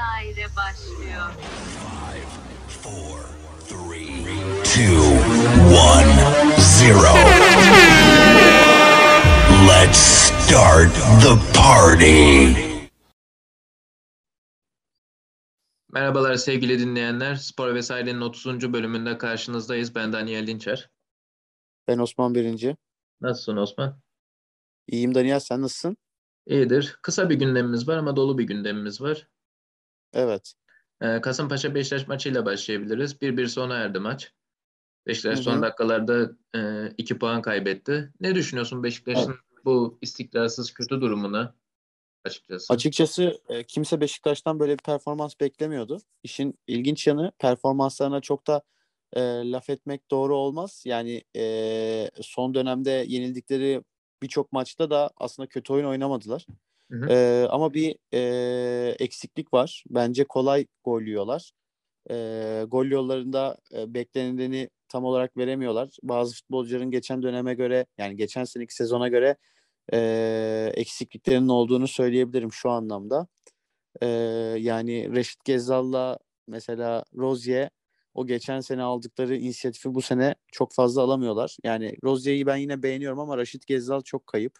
vesaire başlıyor. four, three, two, one, zero. Let's start the party. Merhabalar sevgili dinleyenler. Spor Vesaire'nin 30. bölümünde karşınızdayız. Ben Daniel Dinçer. Ben Osman Birinci. Nasılsın Osman? İyiyim Daniel sen nasılsın? İyidir. Kısa bir gündemimiz var ama dolu bir gündemimiz var. Evet. Ee, Kasımpaşa Beşiktaş maçıyla başlayabiliriz. 1-1 sona erdi maç. Beşiktaş Hı son dakikalarda 2 puan kaybetti. Ne düşünüyorsun Beşiktaş'ın bu istikrarsız kötü durumuna açıkçası? Açıkçası e, kimse Beşiktaş'tan böyle bir performans beklemiyordu. İşin ilginç yanı performanslarına çok da e, laf etmek doğru olmaz. Yani e, son dönemde yenildikleri birçok maçta da aslında kötü oyun oynamadılar. E, ama bir e, eksiklik var. Bence kolay gol yiyorlar. E, gol yollarında e, beklenileni tam olarak veremiyorlar. Bazı futbolcuların geçen döneme göre yani geçen seneki sezona göre e, eksikliklerinin olduğunu söyleyebilirim şu anlamda. E, yani Reşit Gezzal'la mesela Rozier o geçen sene aldıkları inisiyatifi bu sene çok fazla alamıyorlar. Yani Rozier'i ben yine beğeniyorum ama Raşit Gezzal çok kayıp.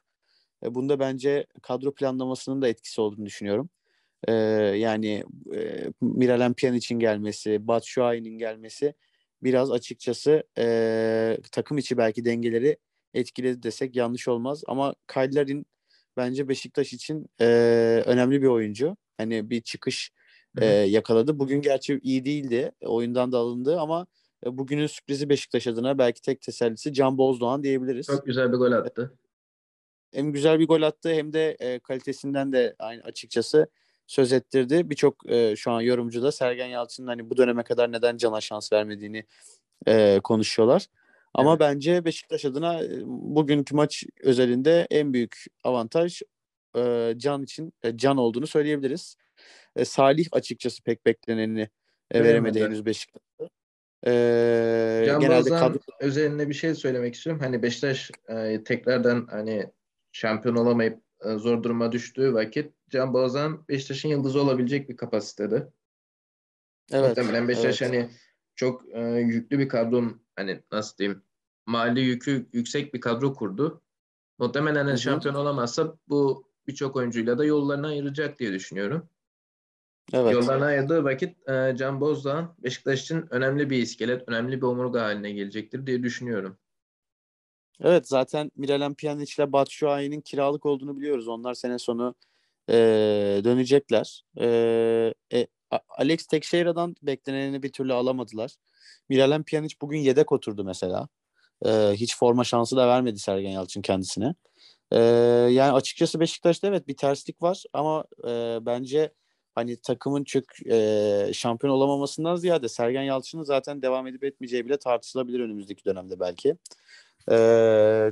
E, bunda bence kadro planlamasının da etkisi olduğunu düşünüyorum. E, yani e, Miralem Pjanic'in gelmesi, Batshuayi'nin gelmesi biraz açıkçası e, takım içi belki dengeleri etkiledi desek yanlış olmaz. Ama Kaylarin bence Beşiktaş için e, önemli bir oyuncu. Hani bir çıkış e, yakaladı. Bugün gerçi iyi değildi. Oyundan da alındı ama e, bugünün sürprizi Beşiktaş adına belki tek tesellisi Can Bozdoğan diyebiliriz. Çok güzel bir gol attı. Hem güzel bir gol attı hem de e, kalitesinden de aynı açıkçası söz ettirdi. Birçok e, şu an yorumcu da Sergen Yalçın'ın hani bu döneme kadar neden Can'a şans vermediğini e, konuşuyorlar. Ama Evet. bence Beşiktaş adına e, bugünkü maç özelinde en büyük avantaj e, Can için e, Can olduğunu söyleyebiliriz. E, Salih açıkçası pek beklenenini e, veremedi Veremedi. henüz Beşiktaş'ta. E, Can genelde Bozan kadro özelinde bir şey söylemek istiyorum. Hani Beşiktaş e, tekrardan hani şampiyon olamayıp e, zor duruma düştüğü vakit Can Bozan Beşiktaş'ın yıldızı olabilecek bir kapasitede. evet, Muhtemelen Beşiktaş evet. hani çok e, yüklü bir kadron hani nasıl diyeyim mali yükü yüksek bir kadro kurdu. Muhtemelen hani Hı hı. şampiyon olamazsa bu birçok oyuncuyla da yollarını ayıracak diye düşünüyorum. evet. Yollarını ayırdığı vakit e, Can Bozdağ Beşiktaş için önemli bir iskelet, önemli bir omurga haline gelecektir diye düşünüyorum. Evet zaten Miralem Pjanic ile Batshuayi'nin kiralık olduğunu biliyoruz. Onlar sene sonu e, dönecekler. E, e, Alex Teixeira'dan bekleneni bir türlü alamadılar. Miralem Pjanic bugün yedek oturdu mesela. E, hiç forma şansı da vermedi Sergen Yalçın kendisine. E, yani açıkçası Beşiktaş'ta evet bir terslik var ama e, bence hani takımın çok e, şampiyon olamamasından ziyade Sergen Yalçın'ın zaten devam edip etmeyeceği bile tartışılabilir önümüzdeki dönemde belki.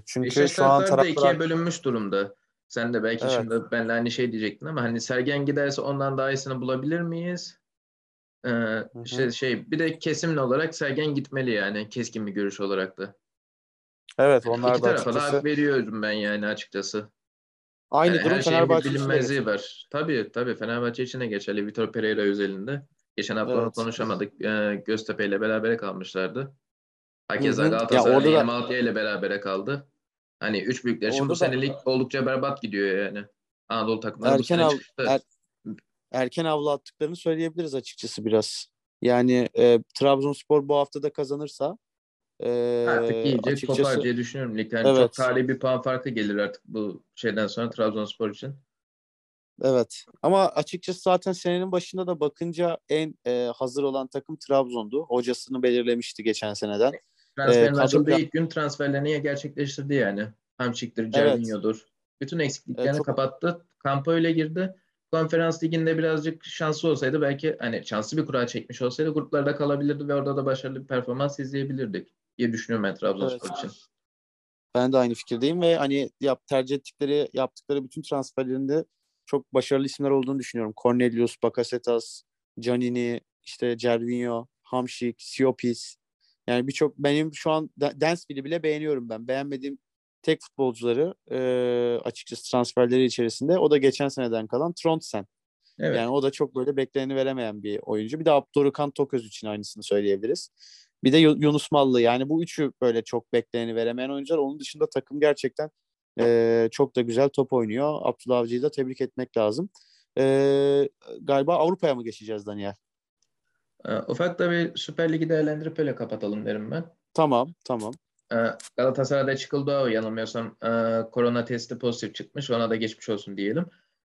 Çünkü Beşiktaş şu an taraftarı da ikiye taraftar bölünmüş durumda. Sen de belki Evet. şimdi benle aynı şey diyecektin ama hani Sergen giderse ondan daha iyisini bulabilir miyiz? Ee, işte şey bir de kesimli olarak Sergen gitmeli yani keskin bir görüş olarak da. evet onlar iki da tarafa da açıkçası hak veriyorum ben yani açıkçası. aynı Yani durum Fenerbahçe için bilinmezliği var. Tabii tabii Fenerbahçe için de geçerli. Vitor Pereira özelinde. Geçen hafta Evet. konuşamadık. Ee, Göztepe ile berabere kalmışlardı. Hakeza hı. Ya Galatasaray orada da- ile berabere kaldı. Hani üç büyükler için bu Orada da- senelik oldukça berbat gidiyor yani. Anadolu takımları bu Erken sene av- çıktı. er- erken avlu attıklarını söyleyebiliriz açıkçası biraz. Yani e, Trabzonspor bu hafta da kazanırsa e, Artık iyice açıkçası kopar diye düşünüyorum. Ligden çok Evet. tarihi bir puan farkı gelir artık bu şeyden sonra Trabzonspor için. evet. Ama açıkçası zaten senenin başında da bakınca en e, hazır olan takım Trabzon'du. Hocasını belirlemişti geçen seneden. Transferin açıldığı plan- ilk gün transferlerini gerçekleştirdi yani. Hamşik'tir, Evet. Cervinho'dur. Bütün eksikliklerini Evet, çok- kapattı. Kampa öyle girdi. Konferans liginde birazcık şanslı olsaydı belki hani şanslı bir kura çekmiş olsaydı gruplarda kalabilirdi ve orada da başarılı bir performans izleyebilirdik diye düşünüyorum ben Trabzonspor Evet. için. Ben de aynı fikirdeyim ve hani yap, tercih ettikleri, yaptıkları bütün transferlerinde çok başarılı isimler olduğunu düşünüyorum. Cornelius, Bakasetas, Canini, işte Cervinho, Hamşik, Siopis. Yani birçok benim şu an Da- Dansville'i bile beğeniyorum ben. Beğenmediğim tek futbolcuları e, açıkçası transferleri içerisinde o da geçen seneden kalan Trondsen. Evet. Yani o da çok böyle bekleneni veremeyen bir oyuncu. Bir de Abdurrahman Toköz için aynısını söyleyebiliriz. Bir de Yu- Yunus Mallı. Yani bu üçü böyle çok bekleneni veremeyen oyuncular. Onun dışında takım gerçekten e, çok da güzel top oynuyor. Abdullah Avcı'yı da tebrik etmek lazım. E, galiba Avrupa'ya mı geçeceğiz Daniel? Ee, ufak da bir Süper Lig'i değerlendirip öyle kapatalım derim ben. Tamam, tamam. Ee, Galatasaray'da çıkıldı o yanılmıyorsam e, korona testi pozitif çıkmış. Ona da geçmiş olsun diyelim.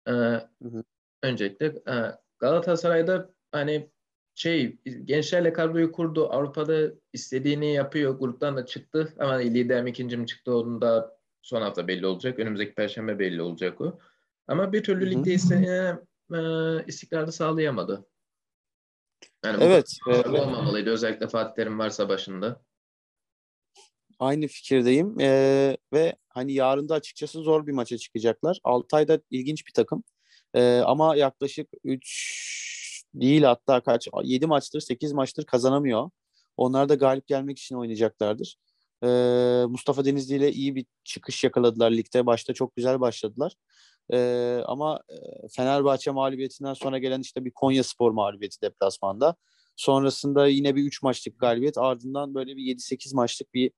Ee, hı. öncelikle e, Galatasaray'da hani şey gençlerle kadroyu kurdu. Avrupa'da istediğini yapıyor. Gruptan da çıktı. Ama lider mi ikinci mi çıktı onun da son hafta belli olacak. Önümüzdeki perşembe belli olacak o. Ama bir türlü Hı hı. ligde istediğine e, istikrarı sağlayamadı. Yani bu Evet, e, olmamalıydı. Özellikle Fatih Terim varsa başında. Aynı fikirdeyim Ee, ve hani yarın da açıkçası zor bir maça çıkacaklar. Altay da ilginç bir takım Ee, ama yaklaşık 3 değil hatta kaç 7 maçtır 8 maçtır kazanamıyor. Onlar da galip gelmek için oynayacaklardır. Mustafa Denizli ile iyi bir çıkış yakaladılar ligde. Başta çok güzel başladılar. Ama Fenerbahçe mağlubiyetinden sonra gelen işte bir Konya Spor mağlubiyeti deplasmanda. Sonrasında yine bir 3 maçlık galibiyet ardından böyle bir 7-8 maçlık bir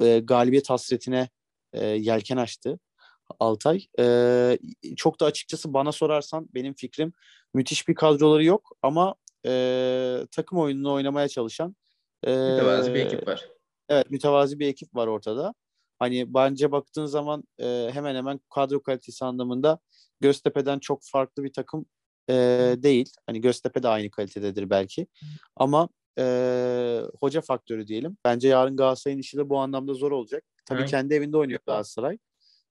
e, galibiyet hasretine e, yelken açtı Altay. E, çok da açıkçası bana sorarsan benim fikrim müthiş bir kadroları yok ama e, takım oyununu oynamaya çalışan e, Mütevazi bir ekip var. Evet mütevazi bir ekip var ortada. Hani bence baktığın zaman e, hemen hemen kadro kalitesi anlamında Göztepe'den çok farklı bir takım e, değil. Hani Göztepe de aynı kalitededir belki. Ama e, hoca faktörü diyelim. Bence yarın Galatasaray'ın işi de bu anlamda zor olacak. Tabii Evet. kendi evinde oynuyor Galatasaray.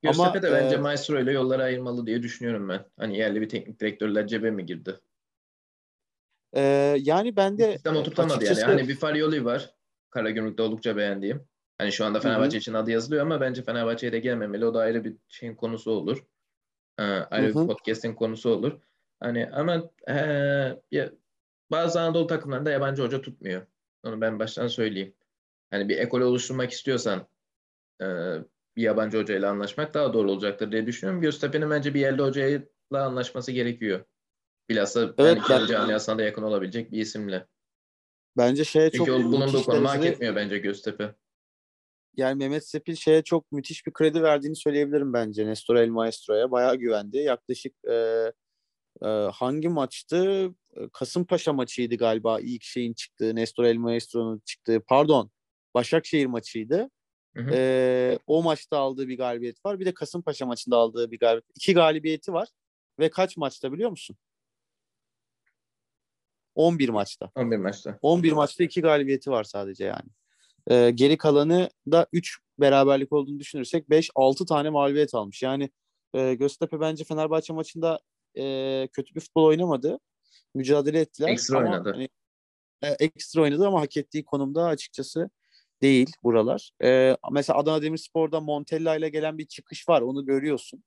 Göztepe de bence e, Maestro ile yolları ayırmalı diye düşünüyorum ben. Hani yerli bir teknik direktörler cebe mi girdi? E, yani ben de Sistem oturtamadı açıkçası- yani. Hani bir Farioli var. Karagümrük'te oldukça beğendiğim. Hani şu anda Fenerbahçe için adı yazılıyor ama bence Fenerbahçe'ye de gelmemeli. O da ayrı bir şeyin konusu olur. Ee, ayrı Hı hı. bir podcast'in konusu olur. Hani ama ee, ya, bazı Anadolu takımlarında yabancı hoca tutmuyor. Onu ben baştan söyleyeyim. Hani bir ekol oluşturmak istiyorsan ee, bir yabancı hocayla anlaşmak daha doğru olacaktır diye düşünüyorum. Göztepe'nin bence bir yerli hocayla anlaşması gerekiyor. Bilhassa Evet, ben- kendi camiasına da yakın olabilecek bir isimle. Bence şeye çok Çünkü o bulunduğu müthiş konumu hak etmiyor bence Göztepe. yani Mehmet Sepil şeye çok müthiş bir kredi verdiğini söyleyebilirim bence Nestor El Maestro'ya. Bayağı güvendi. Yaklaşık e, e, hangi maçtı? E, Kasımpaşa maçıydı galiba ilk şeyin çıktığı, Nestor El Maestro'nun çıktığı. Pardon, Başakşehir maçıydı. Hı hı. E, o maçta aldığı bir galibiyet var. Bir de Kasımpaşa maçında aldığı bir galibiyet. İki galibiyeti var. Ve kaç maçta biliyor musun? 11 maçta. 11 maçta. 11 maçta 2 galibiyeti var sadece yani. Ee, geri kalanı da 3 beraberlik olduğunu düşünürsek 5-6 tane mağlubiyet almış. Yani e, Göztepe bence Fenerbahçe maçında e, kötü bir futbol oynamadı. Mücadele ettiler. Ekstra ama oynadı. hani, e, ekstra oynadı ama hak ettiği konumda açıkçası değil buralar. E, mesela Adana Demirspor'da Montella ile gelen bir çıkış var. Onu görüyorsun.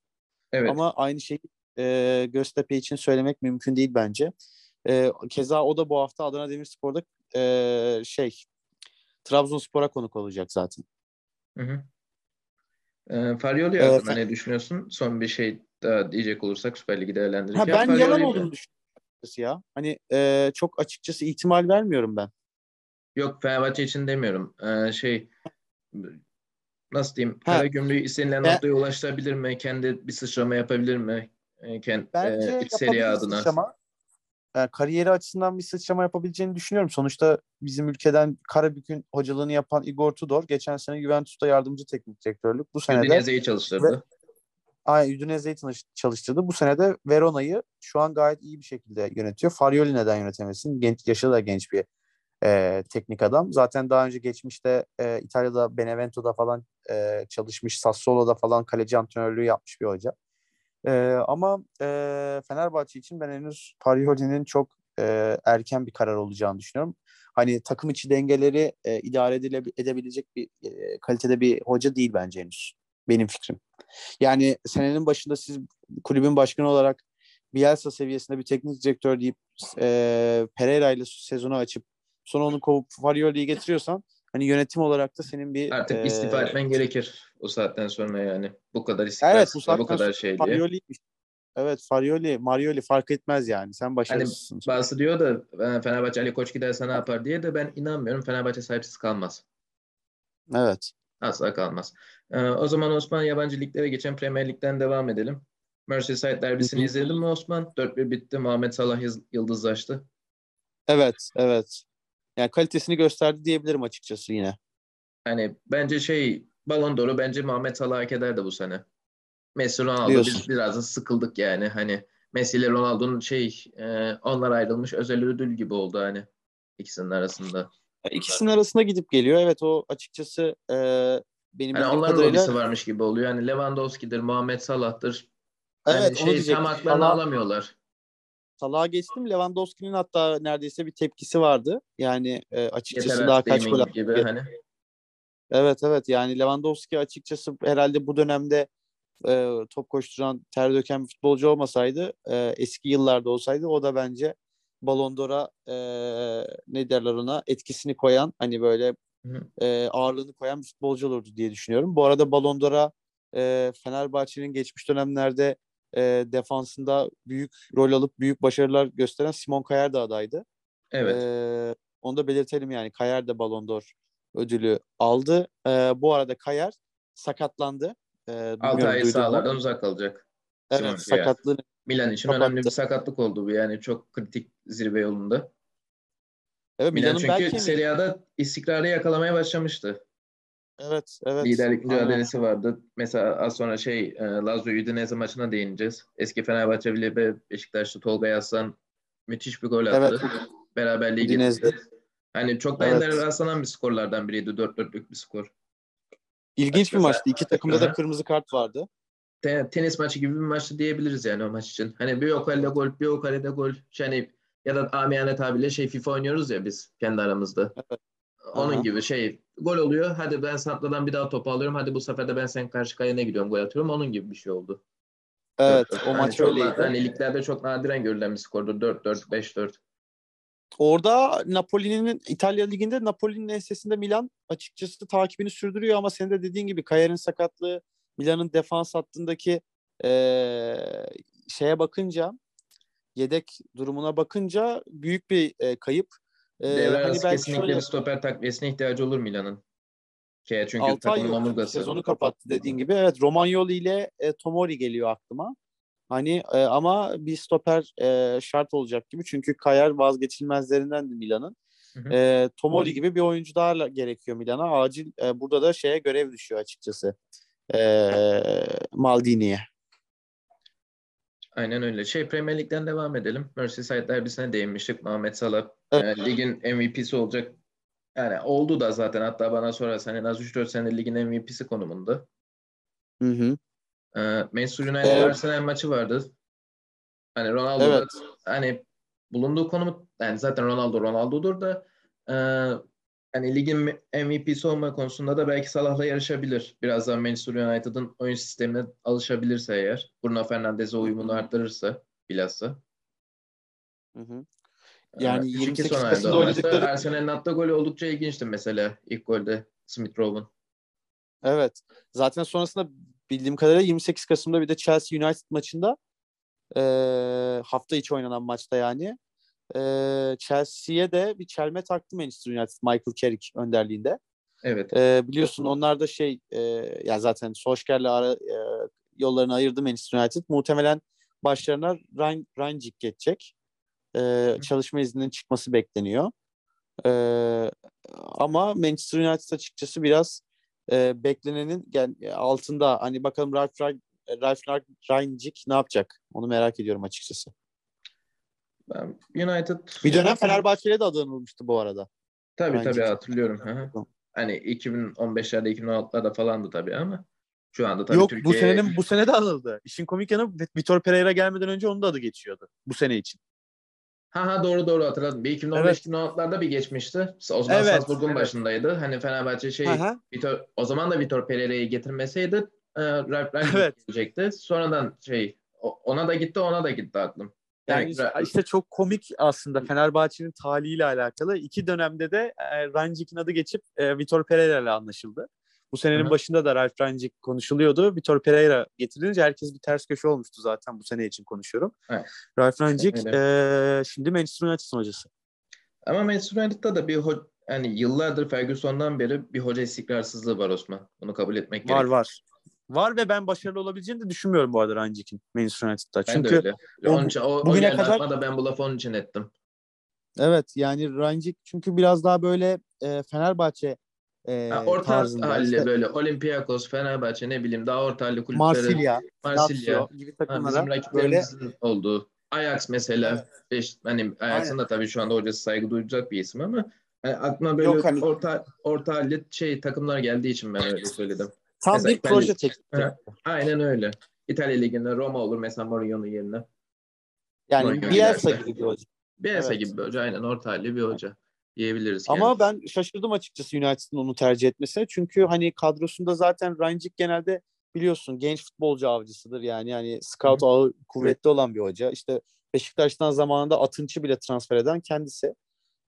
Evet. Ama aynı şeyi e, Göztepe için söylemek mümkün değil bence. E, keza o da bu hafta Adana Demirspor'da e, şey Trabzonspor'a konuk olacak zaten. Hı hı. Ee, Farioli Ee, hakkında ne düşünüyorsun? Son bir şey daha diyecek olursak Süper Lig'i Ha, değerlendirirken. ben yalan Farioli- olduğunu düşünüyorum ya. Hani e, çok açıkçası ihtimal vermiyorum ben. Yok Fenerbahçe için demiyorum. Ee, şey nasıl diyeyim? Ha. Karagümrük'ü istenilen Ben- noktaya ulaştırabilir mi? Kendi bir sıçrama yapabilir mi? Ee, kend, Bence e, seri adına. sıçrama. Yani kariyeri açısından bir sıçrama yapabileceğini düşünüyorum. Sonuçta bizim ülkeden Karabük'ün hocalığını yapan Igor Tudor geçen sene Juventus'ta yardımcı teknik direktörlük. Bu sene de Udinese'yi çalıştırdı. Ay Udinese'yi çalıştırdı. Bu sene de Verona'yı şu an gayet iyi bir şekilde yönetiyor. Farioli neden yönetemesin? Genç, yaşı da genç bir e, teknik adam. Zaten daha önce geçmişte e, İtalya'da Benevento'da falan e, çalışmış. Sassuolo'da falan kaleci antrenörlüğü yapmış bir hoca. E, ama e, Fenerbahçe için ben henüz Farioli'nin çok e, erken bir karar olacağını düşünüyorum. Hani takım içi dengeleri e, idare edile- edebilecek bir e, kalitede bir hoca değil bence henüz. Benim fikrim. Yani senenin başında siz kulübün başkanı olarak Bielsa seviyesinde bir teknik direktör deyip e, Pereira ile sezonu açıp sonra onu kovup Farioli'yi getiriyorsan hani yönetim olarak da senin bir Artık e, istifa etmen gerekir o saatten sonra yani. Bu kadar Evet istikrarsız bu bu, kadar şey diye. Farioli'ymiş. evet Farioli, Marioli fark etmez yani. Sen Hani başarısızsın. bazısı diyor da "E, Fenerbahçe Ali Koç giderse ne yapar diye de ben inanmıyorum. Fenerbahçe sahipsiz kalmaz. Evet. Asla kalmaz. Ee, o zaman Osman yabancı liglere geçen Premier Lig'den devam edelim. Merseyside derbisini izledin mi Osman? 4-1 bitti. Muhammed Salah yıldızlaştı. Evet, evet. Yani kalitesini gösterdi diyebilirim açıkçası yine. Hani bence şey Ballon d'Or'u bence Muhammed Salah hak ederdi bu sene. Messi Ronaldo Diyorsun. biz biraz da sıkıldık yani. Hani Messi ile Ronaldo'nun şey e, onlar ayrılmış özel ödül gibi oldu hani ikisinin arasında. İkisinin arasında gidip geliyor. Evet o açıkçası e, benim bildiğim onların kadarıyla lobisi varmış gibi oluyor. Hani Lewandowski'dir, Muhammed Salah'tır. Evet, Yani onu şey diyecektim. tam haklarını Salah- alamıyorlar. Salah'a geçtim. Lewandowski'nin hatta neredeyse bir tepkisi vardı. Yani e, açıkçası Yeter daha kaç gol gibi hani. Evet evet yani Lewandowski açıkçası herhalde bu dönemde e, top koşturan, ter döken bir futbolcu olmasaydı e, eski yıllarda olsaydı o da bence Ballon d'Or'a e, ne derler ona etkisini koyan hani böyle e, ağırlığını koyan bir futbolcu olurdu diye düşünüyorum. Bu arada Ballon d'Or'a e, Fenerbahçe'nin geçmiş dönemlerde e, defansında büyük rol alıp büyük başarılar gösteren Simon Kjaer de adaydı. Evet. Ee, onu da belirtelim yani. Kayer de Ballon d'Or ödülü aldı. Ee, bu arada Kayer sakatlandı. Ee, 6 bilmiyorum ay sahalardan uzak kalacak. Evet Simon Kjaer. sakatlığı Milan için Kapattı. önemli bir sakatlık oldu bu yani çok kritik zirve yolunda. Evet Milan Milan'ın çünkü belki Serie A'da istikrarı yakalamaya başlamıştı. Evet evet Liderlik Aynen. mücadelesi vardı. Mesela az sonra şey e, Lazio Udinese maçına değineceğiz. Eski Fenerbahçe bile ve Beşiktaşlı Tolga Yaslan müthiş bir gol attı. Evet. Beraberliği Udinese. getirdi. Hani çok da Evet. rastlanan bir skorlardan biriydi. 4-4'lük bir skor. İlginç bir Açıkçası- maçtı. İki takımda da kırmızı kart vardı. Te- tenis maçı gibi bir maçtı diyebiliriz yani o maç için. Hani bir o kalede gol, bir o kalede gol. Yani ya da amiyane tabirle şey FIFA oynuyoruz ya biz kendi aramızda. Evet. Onun Aha. gibi şey gol oluyor. Hadi ben Santra'dan bir daha topu alıyorum. Hadi bu sefer de ben senin karşı kalene gidiyorum gol atıyorum. Onun gibi bir şey oldu. Evet 4-4. o Hani maç öyleydi. Hani liglerde çok nadiren görülen bir skordu. 4-4, 5-4. Orada Napoli'nin İtalya Ligi'nde Napoli'nin ensesinde Milan açıkçası takibini sürdürüyor ama senin de dediğin gibi Kayer'in sakatlığı Milan'ın defans hattındaki eee, şeye bakınca yedek durumuna bakınca büyük bir e, kayıp. Eee, Devre hani arası kesinlikle şöyle bir stoper takviyesine ihtiyacı olur Milan'ın. Ki çünkü 6 ay takımın omurgası. Sezonu kapattı dediğin gibi. Evet Romagnoli ile e, Tomori geliyor aklıma. Hani e, ama bir stoper e, şart olacak gibi. Çünkü Kayer vazgeçilmezlerinden Milan'ın. E, Tomori gibi bir oyuncu daha gerekiyor Milan'a. Acil e, burada da şeye görev düşüyor açıkçası. E, Maldini'ye. Aynen öyle. Şey Premier Lig'den devam edelim. Merseyside derbisine değinmiştik. Muhammed Salah Evet. e, ligin MVP'si olacak. Yani oldu da zaten hatta bana sorarsan en az 3-4 sene ligin MVP'si konumunda. Hı hı. E, Manchester United Evet. Arsenal maçı vardı. Hani Ronaldo Evet. hani bulunduğu konumu yani zaten Ronaldo Ronaldo'dur da e, hani ligin MVP'si olma konusunda da belki Salah'la yarışabilir. Birazdan Manchester United'ın oyun sistemine alışabilirse eğer. Bruno Fernandes'e uyumunu arttırırsa bilhassa. Hı hı. Yani Yani 3-2 28 son Kasım'da oynadıkları- Arsenal'in attığı golü oldukça ilginçti mesela ilk golde Smith Rowe'un. Evet. Zaten sonrasında bildiğim kadarıyla 28 Kasım'da bir de Chelsea United maçında e, hafta içi oynanan maçta yani e, Chelsea'ye de bir çelme taktı Manchester United Michael Carrick önderliğinde. Evet. E, biliyorsun onlar da şey e, ya zaten Solskjaer'le ara e, yollarını ayırdı Manchester United. Muhtemelen başlarına Ryan, Rangnick geçecek. E, çalışma izninin çıkması bekleniyor. E, ama Manchester United açıkçası biraz e, beklenenin yani altında. Hani bakalım Ralf, Ralf, Ralf Rangnick ne yapacak? Onu merak ediyorum açıkçası. United Bir dönem Fenerbahçe'yle de adı anılmıştı bu arada. tabii Bence. tabii hatırlıyorum. Hı hı. Hani 2015'lerde 2016'larda falandı tabii ama şu anda tabii Yok Türkiye bu senenin bu sene de anıldı. İşin komik yanı Vitor Pereira gelmeden önce onun da adı geçiyordu bu sene için. Ha ha doğru doğru hatırladım. Bir 2015-2016'larda bir geçmişti. O zaman Evet, Salzburg'un evet. başındaydı. Hani Fenerbahçe şey Aha. Vitor, o zaman da Vitor Pereira'yı getirmeseydi e, Ralf Rangnick Evet. gelecekti. Sonradan şey ona da gitti ona da gitti aklım. Yani işte, işte çok komik aslında Fenerbahçe'nin talihiyle alakalı. İki dönemde de e, Rangnick'in adı geçip e, Vitor Pereira ile anlaşıldı. Bu senenin Hı başında da Ralf Rangnick konuşuluyordu. Vitor Pereira getirince herkes bir ters köşe olmuştu zaten bu sene için konuşuyorum. Evet. Ralf Rangnick eee, şimdi Manchester United'ın hocası. Ama Manchester United'da da bir ho- hani yıllardır Ferguson'dan beri bir hoca istikrarsızlığı var Osman. Bunu kabul etmek Var gerekiyor. var. Var ve ben başarılı olabileceğini de düşünmüyorum bu arada Rangnick'in Manchester United'da. Ben Çünkü de öyle. o- Onun için, o, o bugüne geldi kadar- da ben bu lafı onun için ettim. evet yani Rangnick çünkü biraz daha böyle e, Fenerbahçe e, Ha, orta tarzında. halli işte böyle Olympiakos, Fenerbahçe ne bileyim daha orta halli kulüpleri. Marsilya, Marsilya. Lazio gibi Ha, takımlara bizim böyle rakiplerimizin olduğu. Ajax mesela. Beş, hani Ajax'ın da tabii şu anda hocası saygı duyacak bir isim ama hani aklıma böyle Yok hani- orta orta halli şey takımlar geldiği için ben öyle söyledim. Tam Mesela bir proje. Ha. Aynen öyle. İtalya Ligi'nde Roma olur mesela Mourinho'nun yerine. Yani Mourinho Bielsa gibi bir hoca. Bielsa Evet. gibi bir hoca aynen orta halli bir hoca diyebiliriz. Ama yani. ben şaşırdım açıkçası United'ın onu tercih etmesine. Çünkü hani kadrosunda zaten Rangnick genelde biliyorsun genç futbolcu avcısıdır. Yani yani scout ağı kuvvetli olan bir hoca. İşte Beşiktaş'tan zamanında Atınç'ı bile transfer eden kendisi.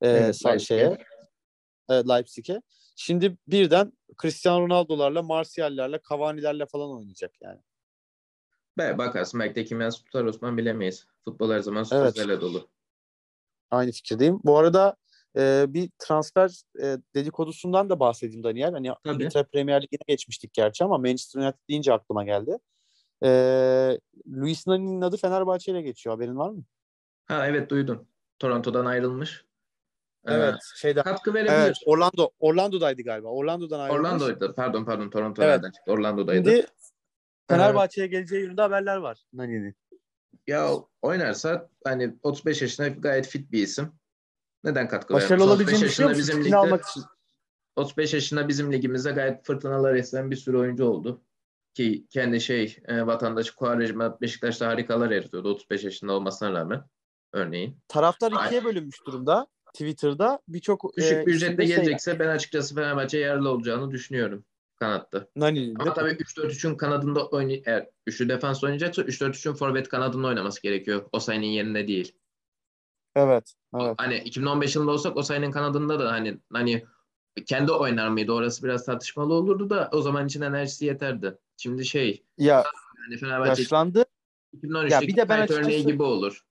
Ee, Evet, Leipzig'e. şeye, Leipzig'e. Şimdi birden Cristiano Ronaldo'larla, Martial'lerle, Cavani'lerle falan oynayacak yani. Be, bakarsın belki de kim yaz tutar Osman bilemeyiz. Futbol her zaman Evet. sürprizlerle dolu. Aynı fikirdeyim. Bu arada e, bir transfer e, dedikodusundan da bahsedeyim Daniel. Hani Tabii. İngiltere Premier Ligi'ne geçmiştik gerçi ama Manchester United deyince aklıma geldi. E, Luis Nani'nin adı Fenerbahçe ile geçiyor. Haberin var mı? Ha evet duydum. Toronto'dan ayrılmış. Ee, Evet. Şeyden. katkı verebilir. Evet. Orlando. Orlando'daydı galiba. Orlando'dan ayrılmış. Orlando'ydu. Pardon pardon Toronto Evet. nereden çıktı? Orlando'daydı. Şimdi Fenerbahçe'ye geleceği yönünde haberler var Nani'nin. Ya oynarsa hani 35 yaşında gayet fit bir isim. Neden katkı Başarılı vermez? 35 olabileceğini yaşında musun? bizim ligde almak için. 35 yaşında bizim ligimizde gayet fırtınalar esen bir sürü oyuncu oldu. Ki kendi şey e, vatandaşı Kuarejma Beşiktaş'ta harikalar yaratıyordu 35 yaşında olmasına rağmen örneğin. Taraftar ikiye bölünmüş durumda. Twitter'da birçok Düşük e, bir ücretle şey- gelecekse ben açıkçası Fenerbahçe yararlı olacağını düşünüyorum kanatta. De Ama tabii 3-4-3'ün kanadında oynay eğer üçlü defans oynayacaksa 3-4-3'ün forvet kanadında oynaması gerekiyor. Osayi'nin yerine değil. Evet. Evet. Hani 2015 yılında olsak Osayi'nin kanadında da hani hani kendi oynar mıydı? Orası biraz tartışmalı olurdu da o zaman için enerjisi yeterdi. Şimdi şey Ya hani Fenerbahçe yaşlandı. 2013'teki Ya bir de ben açıkçası- gibi olur.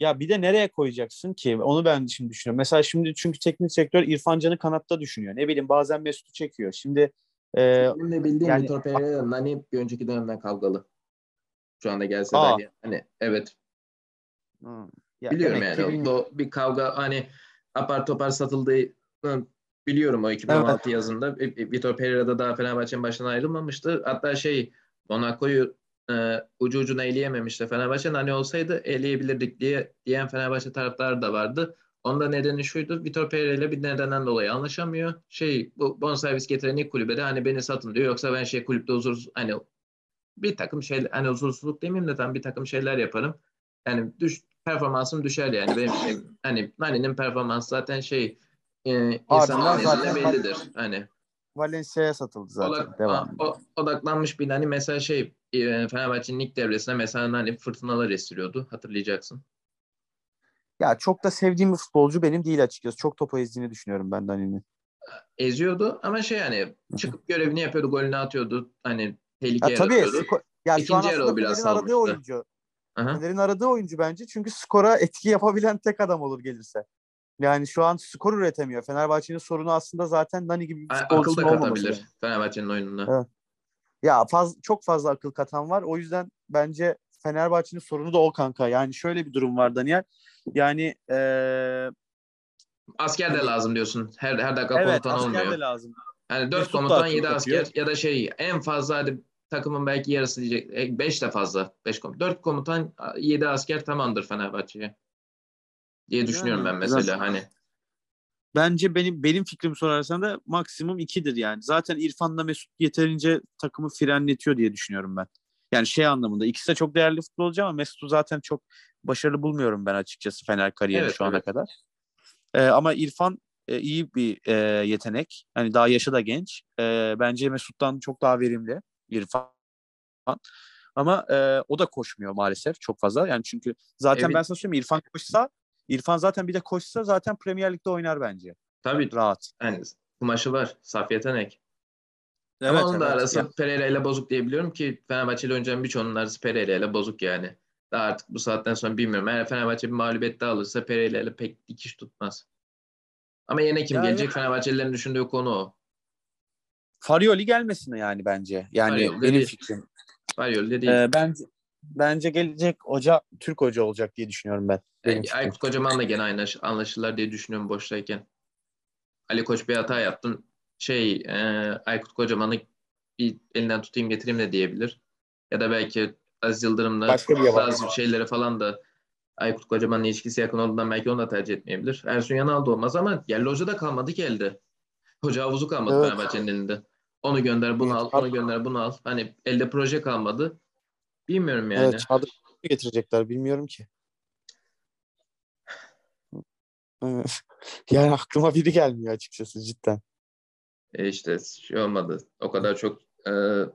Ya bir de nereye koyacaksın ki? Onu ben şimdi düşünüyorum. Mesela şimdi çünkü teknik sektör İrfan Can'ı kanatta düşünüyor. Ne bileyim bazen Mesut'u çekiyor. Şimdi e, Benim de bildiğim yani- Vitor Pereira Nani bir önceki dönemden kavgalı. Şu anda gelse Aa. dahi hani evet hı, ya biliyorum yani. O, bilmiyorum. o bir kavga hani apar topar satıldığı biliyorum o 2016 yazında. E, e, Vitor Pereira da daha Fenerbahçe'nin başından ayrılmamıştı. Hatta şey Monaco'yu e, ucu ucuna eleyememişti Fenerbahçe. Hani olsaydı eleyebilirdik diye diyen Fenerbahçe taraftarı da vardı. Onda nedeni şuydu. Vitor Pereira ile bir nedenden dolayı anlaşamıyor. Şey bu bonservis getiren ilk kulübede hani beni satın diyor. Yoksa ben şey kulüpte huzursuz hani bir takım şey hani huzursuzluk demeyeyim de tam bir takım şeyler yaparım. Yani düş performansım düşer yani benim şey, hani Nani'nin performansı zaten şey e, insanların zaten- bellidir. Hani Valencia'ya satıldı zaten. odak- Devam. o- odaklanmış bir hani mesela şey e, Fenerbahçe'nin ilk devresinde mesela hani fırtınalar estiriyordu hatırlayacaksın. Ya çok da sevdiğim bir futbolcu benim değil açıkçası. Çok topa ezdiğini düşünüyorum ben Dani'nin. Eziyordu ama şey hani çıkıp görevini yapıyordu, golünü atıyordu. Hani Ya tehlike tabii yaratıyordu. sko- ya şu an İkinci o aslında biraz Fener'in aradığı oyuncu. Fener'in aradığı oyuncu bence. Çünkü skora etki yapabilen tek adam olur gelirse. Yani şu an skor üretemiyor. Fenerbahçe'nin sorunu aslında zaten Nani gibi bir futbolcunun olmaması. yani. Fenerbahçe'nin oyununa. Evet. Ya faz, çok fazla akıl katan var. O yüzden bence Fenerbahçe'nin sorunu da o kanka. Yani şöyle bir durum var Daniel. Yani eee Asker de Hani- lazım diyorsun. Her her dakika evet komutan asker olmuyor. de lazım. Yani 4 Mesut komutan akıl 7 katıyor. asker ya da şey en fazla hadi takımın belki yarısı diyecek 5 de fazla. 5 komutan. 4 komutan 7 asker tamamdır Fenerbahçe'ye. Diye düşünüyorum Yani, ben mesela güzel. hani. Bence benim benim fikrim sorarsan da maksimum ikidir yani. Zaten İrfan'la Mesut yeterince takımı frenletiyor diye düşünüyorum ben. Yani şey anlamında ikisi de çok değerli futbolcu ama Mesut'u zaten çok başarılı bulmuyorum ben açıkçası Fener kariyeri Evet, şu ana evet. kadar. Ee, ama İrfan e, iyi bir e, yetenek. Hani daha yaşı da genç. E, bence Mesut'tan çok daha verimli İrfan. Ama e, o da koşmuyor maalesef çok fazla. Yani çünkü zaten Evet. ben sana söyleyeyim İrfan koşsa İrfan zaten bir de koşsa zaten Premier Lig'de oynar bence. Tabii Rahat. yani kumaşı var. Saf yetenek. Ama onun da arası Pereira ile bozuk diyebiliyorum ki Fenerbahçe ile oynayacağım birçoğunun arası Pereira ile bozuk yani. Daha artık bu saatten sonra bilmiyorum. Eğer Fenerbahçe bir mağlubiyet daha alırsa Pereira ile pek dikiş tutmaz. Ama yine kim Yani- gelecek? Fenerbahçelilerin düşündüğü konu o. Farioli gelmesin yani bence. Yani Farioli benim değil. fikrim. Var yolda değil. Ee, bence bence gelecek hoca Türk hoca olacak diye düşünüyorum ben. Benim Yani fikrim. Aykut Kocaman'la gene aynı anlaşırlar diye düşünüyorum boştayken. Ali Koç bir hata yaptın. Şey, e, Aykut Kocaman'ı bir elinden tutayım getireyim de diyebilir. Ya da belki Aziz Yıldırım'la Başka bir bazı şeyleri falan da Aykut Kocaman'la ilişkisi yakın olduğundan belki onu da tercih etmeyebilir. Ersun Yanal da olmaz ama yerli hoca da kalmadı ki elde. Hoca havuzu kalmadı Evet. Fenerbahçe'nin elinde. Onu gönder bunu Evet. al, onu gönder bunu al. Hani elde proje kalmadı. Bilmiyorum yani. Evet, Çağdaş mı getirecekler bilmiyorum ki. Evet. Yani aklıma biri gelmiyor açıkçası cidden. E işte şey olmadı. O kadar çok e,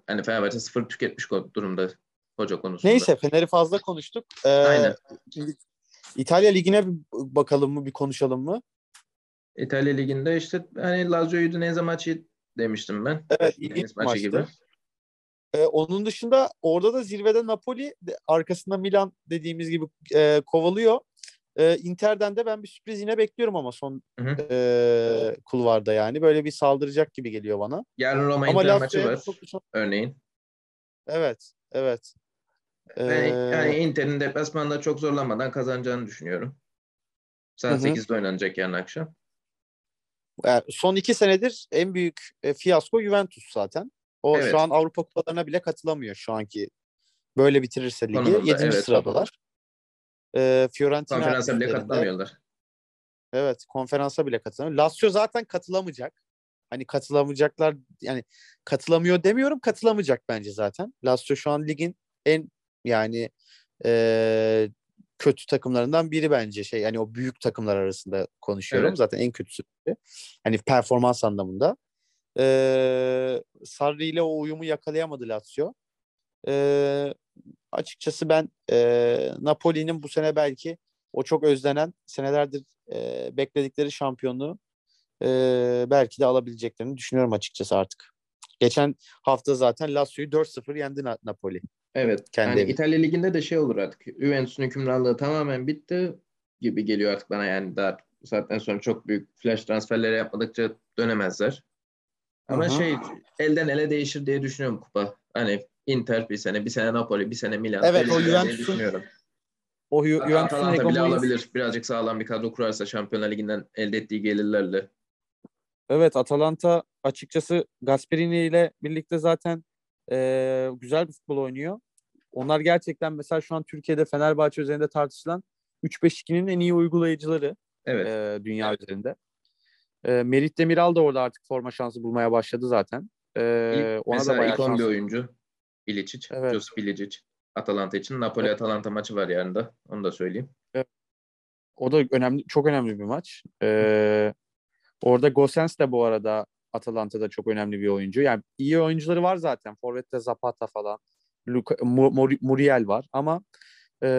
hani Fenerbahçe sıfır tüketmiş durumda hoca konusunda. Neyse Fener'i fazla konuştuk. Ee, Aynen. İtalya Ligi'ne bir bakalım mı, bir konuşalım mı? İtalya Ligi'nde işte hani Lazio'yu Udinese maçı demiştim ben. Evet, ilginç maçtı. gibi. Ee, onun dışında orada da zirvede Napoli, arkasında Milan dediğimiz gibi e, kovalıyor. Ee, Inter'den de ben bir sürpriz yine bekliyorum ama son Hı hı. e, kulvarda yani. Böyle bir saldıracak gibi geliyor bana. Yarın Roma Ama Inter maçı var çok çok- örneğin. Evet, evet. Ben Ee, yani Inter'in deplasmanda çok zorlanmadan kazanacağını düşünüyorum. Saat Hı hı. 8'de oynanacak yarın akşam. Yani son iki senedir en büyük e, fiyasko Juventus zaten. O Evet. şu an Avrupa kupalarına bile katılamıyor şu anki. Böyle bitirirse ligi. Konumunda, 7. evet. sıradalar. Ee, Fiorentina Konferansa bile katılamıyorlar. Evet, konferansa bile katılamıyor. Lazio zaten katılamayacak. Hani katılamayacaklar yani katılamıyor demiyorum, katılamayacak bence zaten. Lazio şu an ligin en yani e, kötü takımlarından biri bence şey yani o büyük takımlar arasında konuşuyorum. Evet. Zaten en kötüsü. Hani performans anlamında. E, Sarri ile o uyumu yakalayamadı Lazio. E, açıkçası ben e, Napoli'nin bu sene belki o çok özlenen senelerdir e, bekledikleri şampiyonluğu e, belki de alabileceklerini düşünüyorum açıkçası artık. Geçen hafta zaten Lazio'yu 4-0 yendi Na- Napoli. Evet. Kendi yani evi. İtalya Ligi'nde de şey olur artık. Juventus'un hükümranlığı tamamen bitti gibi geliyor artık bana yani daha saatten sonra çok büyük flash transferleri yapmadıkça dönemezler. Ama hı. şey elden ele değişir diye düşünüyorum kupa. Hani Inter bir sene, bir sene Napoli, bir sene Milan. Evet, o Juventus'un-. O Ju- Juventus'un Atalanta bile hegemonyası- alabilir. Birazcık sağlam bir kadro kurarsa Şampiyonlar Ligi'nden elde ettiği gelirlerle. Evet Atalanta açıkçası Gasperini ile birlikte zaten e, güzel bir futbol oynuyor. Onlar gerçekten mesela şu an Türkiye'de Fenerbahçe üzerinde tartışılan 3-5-2'nin en iyi uygulayıcıları. Evet. e, dünya üzerinde. E, Merit Demiral da orada artık forma şansı bulmaya başladı zaten. E, İlk- ona da Mesela bayağı ikon bir oyuncu. Ilicic. Evet. Josip Ilicic. Atalanta için. Napoli-Atalanta maçı var yarın da. Onu da söyleyeyim. O da önemli, çok önemli bir maç. E, orada Gosens de bu arada Atalanta'da çok önemli bir oyuncu. Yani iyi oyuncuları var zaten. Forvet'te Zapata falan. Luka, Mu- Mur- Muriel var ama e,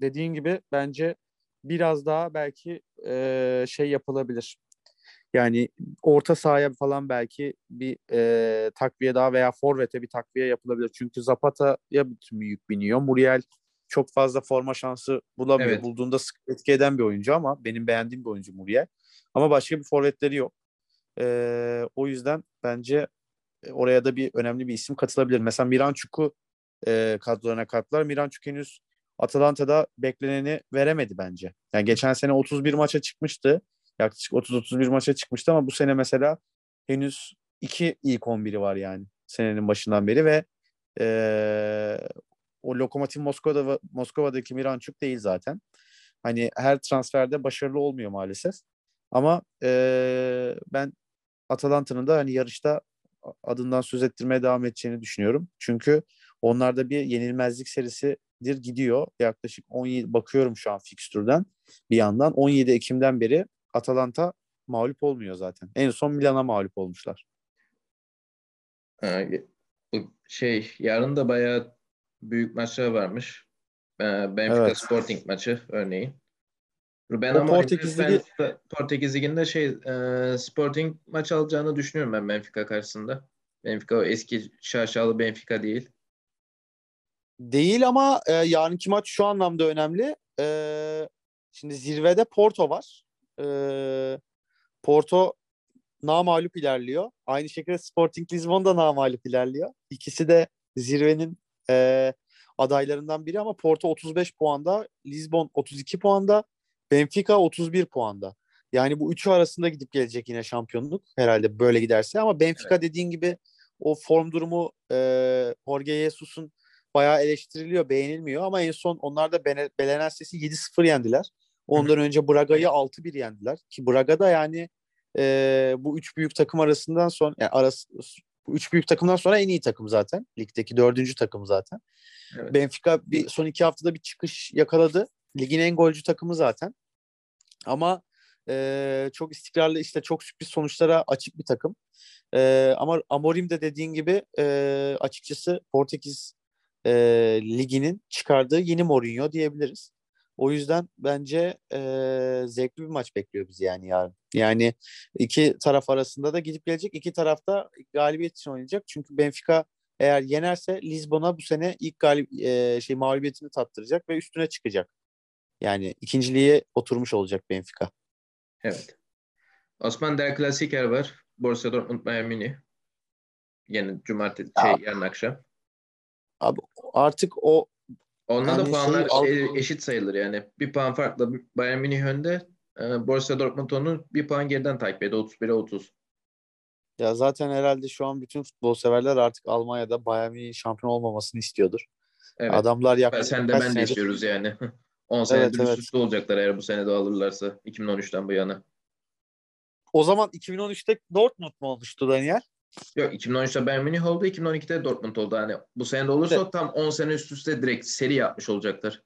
dediğin gibi bence biraz daha belki e, şey yapılabilir. Yani orta sahaya falan belki bir e, takviye daha veya forvete bir takviye yapılabilir. Çünkü Zapata'ya bütün yük biniyor. Muriel çok fazla forma şansı bulamıyor. Evet. Bulduğunda sık etki eden bir oyuncu ama benim beğendiğim bir oyuncu Muriel. Ama başka bir forvetleri yok. E, o yüzden bence oraya da bir önemli bir isim katılabilir. Mesela Miranchuk'u e, kadrolarına kattılar. Miranchuk henüz Atalanta'da bekleneni veremedi bence. Yani geçen sene 31 maça çıkmıştı. Yaklaşık 30-31 maça çıkmıştı ama bu sene mesela henüz iki ilk 11'i var yani senenin başından beri ve e, o Lokomotiv Moskova'da Moskova'daki Miranchuk değil zaten. Hani her transferde başarılı olmuyor maalesef. Ama e, ben Atalanta'nın da hani yarışta adından söz ettirmeye devam edeceğini düşünüyorum. Çünkü onlarda bir yenilmezlik serisidir gidiyor. Yaklaşık 17 bakıyorum şu an fikstürden bir yandan 17 Ekim'den beri Atalanta mağlup olmuyor zaten. En son Milan'a mağlup olmuşlar. Şey yarın da bayağı büyük maçlar varmış. Ee, Benfica Evet. Sporting maçı örneğin. Ruben O Amorim Portekiz ben Ligi- Portekiz Ligi'nde şey e, Sporting maç alacağını düşünüyorum ben Benfica karşısında. Benfica o eski şaşalı Benfica değil. Değil ama e, yarınki maç şu anlamda önemli. E, şimdi zirvede Porto var. E, Porto namalup ilerliyor. Aynı şekilde Sporting Lisbon da namalup ilerliyor. İkisi de zirvenin e, adaylarından biri ama Porto 35 puanda, Lisbon 32 puanda, Benfica 31 puanda. Yani bu üçü arasında gidip gelecek yine şampiyonluk herhalde böyle giderse ama Benfica evet. dediğin gibi o form durumu e, Jorge Jesus'un bayağı eleştiriliyor, beğenilmiyor ama en son onlar da Belenenses'i 7-0 yendiler. Ondan Hı-hı. önce Braga'yı 6-1 yendiler ki Braga da yani e, bu üç büyük takım arasından sonra yani arası, bu üç büyük takımdan sonra en iyi takım zaten. Ligdeki dördüncü takım zaten. Evet. Benfica bir son iki haftada bir çıkış yakaladı. Ligin en golcü takımı zaten. Ama e, çok istikrarlı işte çok sürpriz sonuçlara açık bir takım. E, ama Amorim de dediğin gibi e, açıkçası Portekiz e, liginin çıkardığı yeni Mourinho diyebiliriz. O yüzden bence e, zevkli bir maç bekliyor bizi yani yarın. Yani iki taraf arasında da gidip gelecek. iki tarafta galibiyet için oynayacak. Çünkü Benfica eğer yenerse Lisbon'a bu sene ilk galip e, şey mağlubiyetini tattıracak ve üstüne çıkacak. Yani ikinciliğe oturmuş olacak Benfica. Evet. Osman Der Klassiker var. Borussia Dortmund Bayern Münih. Yine cumartesi şey, yarın akşam. Abi artık o Onda yani da puanlar şey, eşit sayılır yani. Bir puan farklı Bayern Münih önde. E, Borussia Dortmund onu bir puan geriden takip ediyor. 31'e 30. Ya zaten herhalde şu an bütün futbol severler artık Almanya'da Bayern Münih şampiyon olmamasını istiyordur. Evet. Adamlar yaklaşık Sen de ben senedir... de istiyoruz yani. 10 senedir evet, evet. üst olacaklar eğer bu sene de alırlarsa 2013'ten bu yana. O zaman 2013'te Dortmund mu olmuştu Daniel? Yok 2013'te Bayern Münih oldu, 2012'de Dortmund oldu. Hani bu sene de olursa evet. tam 10 sene üst üste direkt seri yapmış olacaklar.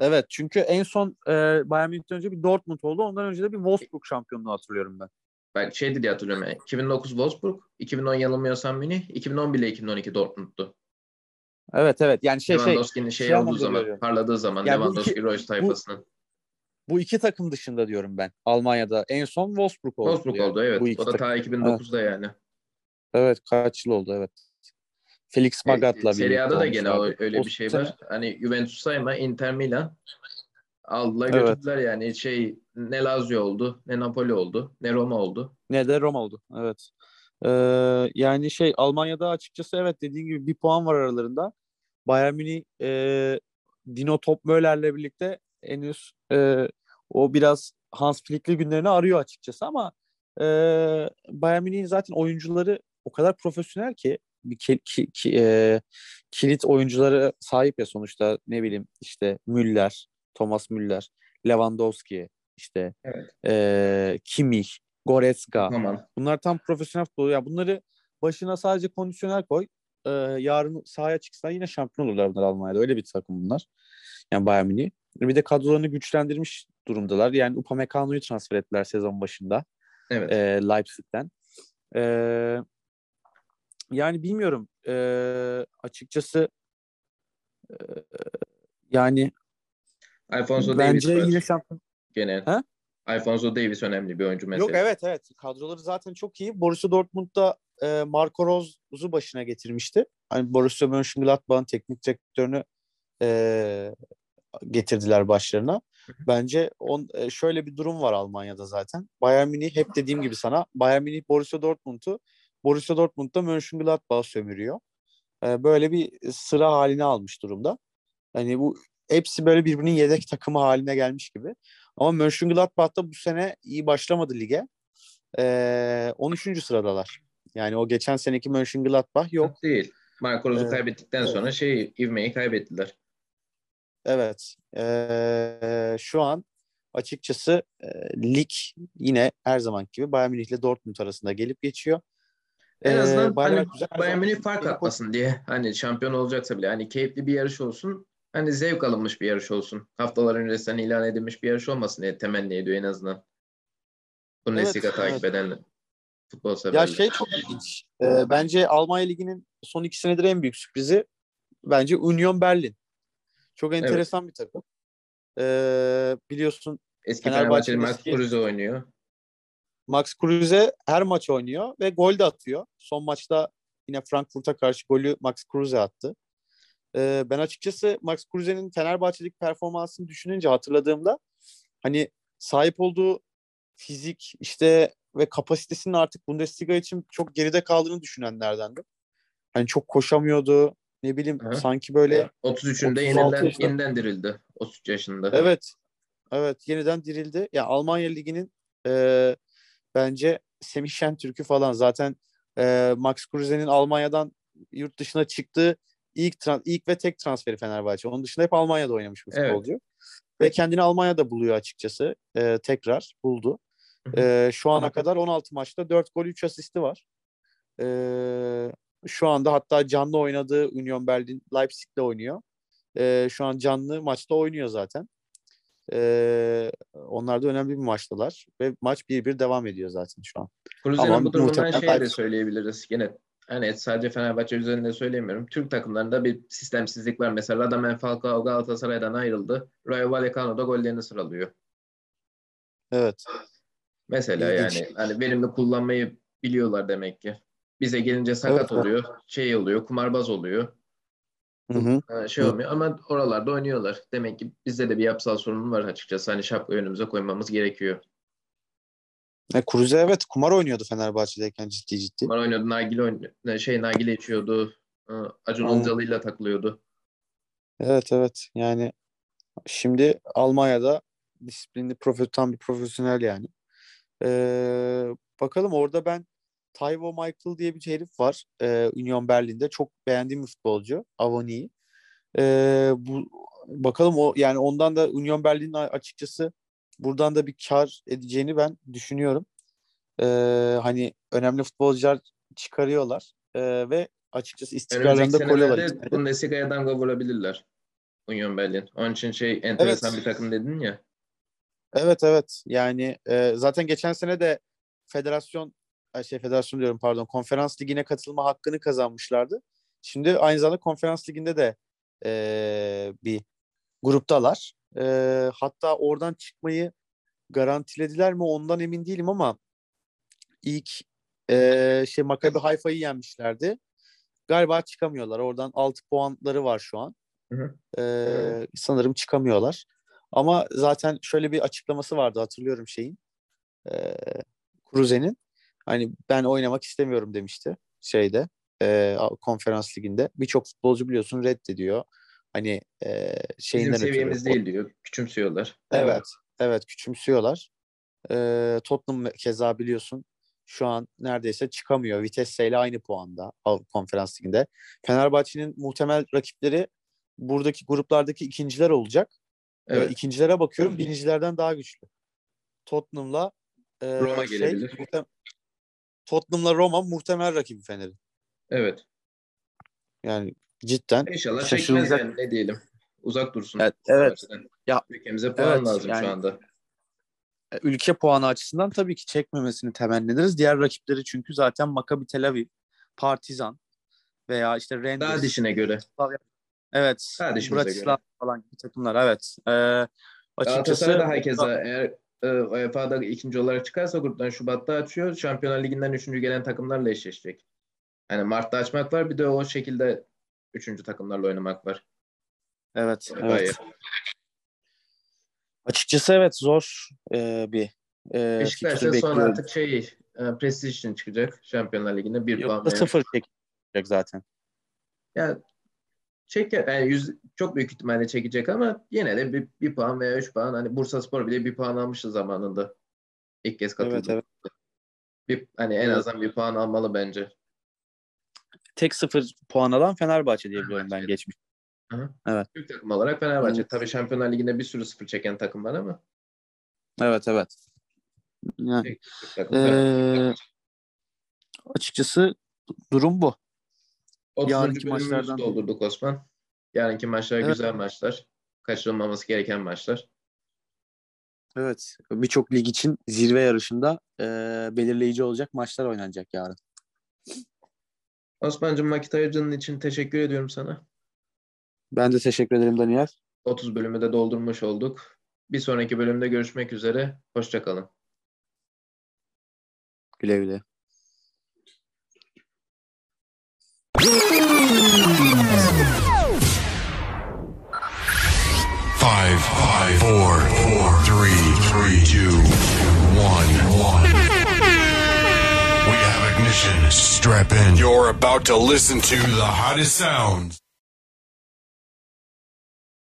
Evet çünkü en son e, Bayern Münih'ten önce bir Dortmund oldu. Ondan önce de bir Wolfsburg şampiyonluğu hatırlıyorum ben. Ben şeydi diye hatırlıyorum. Yani. 2009 Wolfsburg, 2010 yanılmıyorsam Münih, 2011 ile 2012 Dortmund'du. Evet evet yani şey şey. Lewandowski'nin şey, şey olduğu zaman, görüyorum. parladığı zaman yani Lewandowski Royce tayfasının. Bu, bu iki takım dışında diyorum ben. Almanya'da en son Wolfsburg oldu. Wolfsburg yani. oldu evet. Bu o da ta 2009'da evet. yani. Evet kaç yıl oldu evet. Felix Magat'la birlikte Serie A'da da gene o, öyle o bir şey var. Hani Juventus sayma Inter Milan aldılar evet. götürdüler yani şey ne Lazio oldu ne Napoli oldu ne Roma oldu. Ne de Roma oldu evet. Ee, yani şey Almanya'da açıkçası evet dediğin gibi bir puan var aralarında. Bayern Münih e, Dino Topmöller'le birlikte henüz e, o biraz Hans Flick'li günlerini arıyor açıkçası ama e, Bayern Münih'in zaten oyuncuları o kadar profesyonel ki bir ki, ki, ki, e, kilit oyuncuları sahip ya sonuçta ne bileyim işte Müller, Thomas Müller, Lewandowski, işte evet. e, Kimmich, Goretzka. Tamam. Bunlar tam profesyonel futbol. Ya bunları başına sadece kondisyonel koy. E, yarın sahaya çıksa yine şampiyon olurlar bunlar Almanya'da. Öyle bir takım bunlar. Yani Bayern Münih. Bir de kadrolarını güçlendirmiş durumdalar. Yani Upamecano'yu transfer ettiler sezon başında. Evet. E, Leipzig'ten. E, yani bilmiyorum. E, açıkçası e, yani Alfonso bence Davis yine şampiyon. Gene. Ha? Alfonso Davis önemli bir oyuncu mesela. Yok evet evet. Kadroları zaten çok iyi. Borussia Dortmund'da e, Marco Rose'u başına getirmişti. Hani Borussia Mönchengladbach'ın teknik direktörünü e, getirdiler başlarına. Bence on, e, şöyle bir durum var Almanya'da zaten. Bayern Münih hep dediğim gibi sana Bayern Münih Borussia Dortmund'u Borussia Dortmund'da Mönchengladbach sömürüyor. E, böyle bir sıra haline almış durumda. Hani bu hepsi böyle birbirinin yedek takımı haline gelmiş gibi. Ama Mönchengladbach da bu sene iyi başlamadı lige. E, 13. sıradalar. Yani o geçen seneki Mönchengladbach yok. Değil. Marco Rose'u ee, kaybettikten sonra şey ivmeyi kaybettiler. Evet. Ee, şu an açıkçası e, lig yine her zaman gibi Bayern Münih ile Dortmund arasında gelip geçiyor. En azından ee, Bayern, hani, güzel Bayern Münih fark atmasın diye hani şampiyon olacaksa bile hani keyifli bir yarış olsun. Hani zevk alınmış bir yarış olsun. Haftalar öncesinden ilan edilmiş bir yarış olmasın diye temenni ediyor en azından. Bundesliga evet, takip evet. eden futbol severler. Ya şey çok ilginç. Ee, bence Almanya Ligi'nin son iki senedir en büyük sürprizi bence Union Berlin. Çok enteresan evet. bir takım. Ee, biliyorsun eski Fenerbahçe'li Max Kruse oynuyor. Max Kruse her maç oynuyor ve gol de atıyor. Son maçta yine Frankfurt'a karşı golü Max Kruse attı. Ee, ben açıkçası Max Kruse'nin Fenerbahçe'deki performansını düşününce hatırladığımda hani sahip olduğu fizik işte ve kapasitesinin artık Bundesliga için çok geride kaldığını düşünenlerdendim. Hani çok koşamıyordu. Ne bileyim Hı. sanki böyle 33'ünde 36 yeniden, yaşında. yeniden dirildi. 33 yaşında. Evet. Evet. Yeniden dirildi. Ya Almanya Ligi'nin e, bence Semih Şentürk'ü falan zaten e, Max Kruse'nin Almanya'dan yurt dışına çıktığı ilk ilk ve tek transferi Fenerbahçe. Onun dışında hep Almanya'da oynamış bir Evet. futbolcu. Ve kendini Almanya'da buluyor açıkçası. E, tekrar buldu. E, şu ana kadar 16 maçta 4 gol 3 asisti var. E, şu anda hatta canlı oynadığı Union Berlin Leipzig'le oynuyor. E, şu an canlı maçta oynuyor zaten. Ee, onlar da önemli bir maçtalar ve maç 1-1 devam ediyor zaten şu an. Ama bu durumundan şey de söyleyebiliriz. Yine hani sadece Fenerbahçe üzerinde söylemiyorum. Türk takımlarında bir sistemsizlik var. Mesela Radamel Falcao Galatasaray'dan ayrıldı. Rayo Vallecano da gollerini sıralıyor. Evet. Mesela İlginç. yani hani verimli kullanmayı biliyorlar demek ki. Bize gelince sakat Evet. oluyor, şey oluyor, kumarbaz oluyor. Hı hı. Ha, şey Hı. olmuyor ama oralarda oynuyorlar. Demek ki bizde de bir yapısal sorun var açıkçası. Hani şapka önümüze koymamız gerekiyor. E, Kruse evet kumar oynuyordu Fenerbahçe'deyken ciddi ciddi. Kumar oynuyordu, nargile oynuyordu, şey nargile içiyordu. Ha, Acun. Ilıcalı'yla takılıyordu. Evet evet yani şimdi Almanya'da disiplinli profe tam bir profesyonel yani. Ee, bakalım orada ben Taiwo Michael diye bir herif var ee, Union Berlin'de. Çok beğendiğim bir futbolcu. Avoni'yi. Ee, bu bakalım o yani ondan da Union Berlin'in açıkçası buradan da bir kar edeceğini ben düşünüyorum. Ee, hani önemli futbolcular çıkarıyorlar ee, ve açıkçası istikrarlarında koruyorlar. Bundesliga'ya damga vurabilirler. Union Berlin. Onun için şey enteresan Evet. bir takım dedin ya. Evet evet yani e, zaten geçen sene de federasyon şey federasyon diyorum pardon konferans ligine katılma hakkını kazanmışlardı. Şimdi aynı zamanda konferans liginde de e, bir gruptalar. E, hatta oradan çıkmayı garantilediler mi ondan emin değilim ama ilk e, şey Maccabi Hayfa'yı yenmişlerdi. Galiba çıkamıyorlar. Oradan 6 puanları var şu an. Hı hı. E, sanırım çıkamıyorlar. Ama zaten şöyle bir açıklaması vardı hatırlıyorum şeyin. E, Kruse'nin. Hani ben oynamak istemiyorum demişti şeyde e, konferans liginde. Birçok futbolcu biliyorsun reddediyor. Hani e, Bizim şeyinden ötürü. seviyemiz değil diyor. Küçümsüyorlar. Evet. Evet küçümsüyorlar. Ee, Tottenham keza biliyorsun şu an neredeyse çıkamıyor. Vitesse ile aynı puanda Konferans Ligi'nde. Fenerbahçe'nin muhtemel rakipleri buradaki gruplardaki ikinciler olacak. Evet. ikincilere bakıyorum birincilerden daha güçlü. Tottenham'la e, Roma şey, gelebilir. muhtem- Tottenham'la Roma muhtemel rakibi Fener'in. Evet. Yani cidden İnşallah Şaşırılacak. çekmez yani ne diyelim. Uzak dursun. Evet, evet. Ya, Ülkemize puan evet, lazım yani- şu anda. E, ülke puanı açısından tabii ki çekmemesini temenni ederiz. Diğer rakipleri çünkü zaten Maccabi Tel Aviv, Partizan veya işte Rangers. Daha dişine göre. Evet. Bratislava falan gibi takımlar. Evet. Ee, açıkçası Galatasaray da herkese eğer UEFA'da ikinci olarak çıkarsa gruptan Şubat'ta açıyor. Şampiyonlar Ligi'nden üçüncü gelen takımlarla eşleşecek. Yani Mart'ta açmak var bir de o şekilde üçüncü takımlarla oynamak var. evet, evet. Açıkçası evet zor e, bir e, Beşiktaş fikri da sonra bekliyorum. artık şey e, prestij için çıkacak Şampiyonlar Ligi'nde bir puan Yoksa veya- sıfır çekecek zaten. Ya çek yani yüz, çok büyük ihtimalle çekecek ama yine de bir, bir puan veya üç puan hani Bursa Spor bile bir puan almıştı zamanında. İlk kez katıldı. Evet evet. Bir, hani en Evet. azından bir puan almalı bence. Tek sıfır puan alan Fenerbahçe diye biliyorum ben geçmiş. Büyük takım olarak Fenerbahçe. Evet. Tabii Şampiyonlar Ligi'nde bir sürü sıfır çeken takım var ama Evet evet. Yani, takım ee, açıkçası durum bu. 30. yarınki maçlardan- doldurduk Osman. Yarınki maçlar Evet. güzel maçlar. Kaçırılmaması gereken maçlar. Evet. Birçok lig için zirve yarışında e, belirleyici olacak maçlar oynanacak yarın. Osman'cığım vakit ayırdığın için teşekkür ediyorum sana. Ben de teşekkür ederim Daniel. 30 bölümü de doldurmuş olduk. Bir sonraki bölümde görüşmek üzere. Hoşçakalın. Güle güle. Five, four, four, three, three, two, one, one. We have ignition. Strap in. You're about to listen to the hottest sounds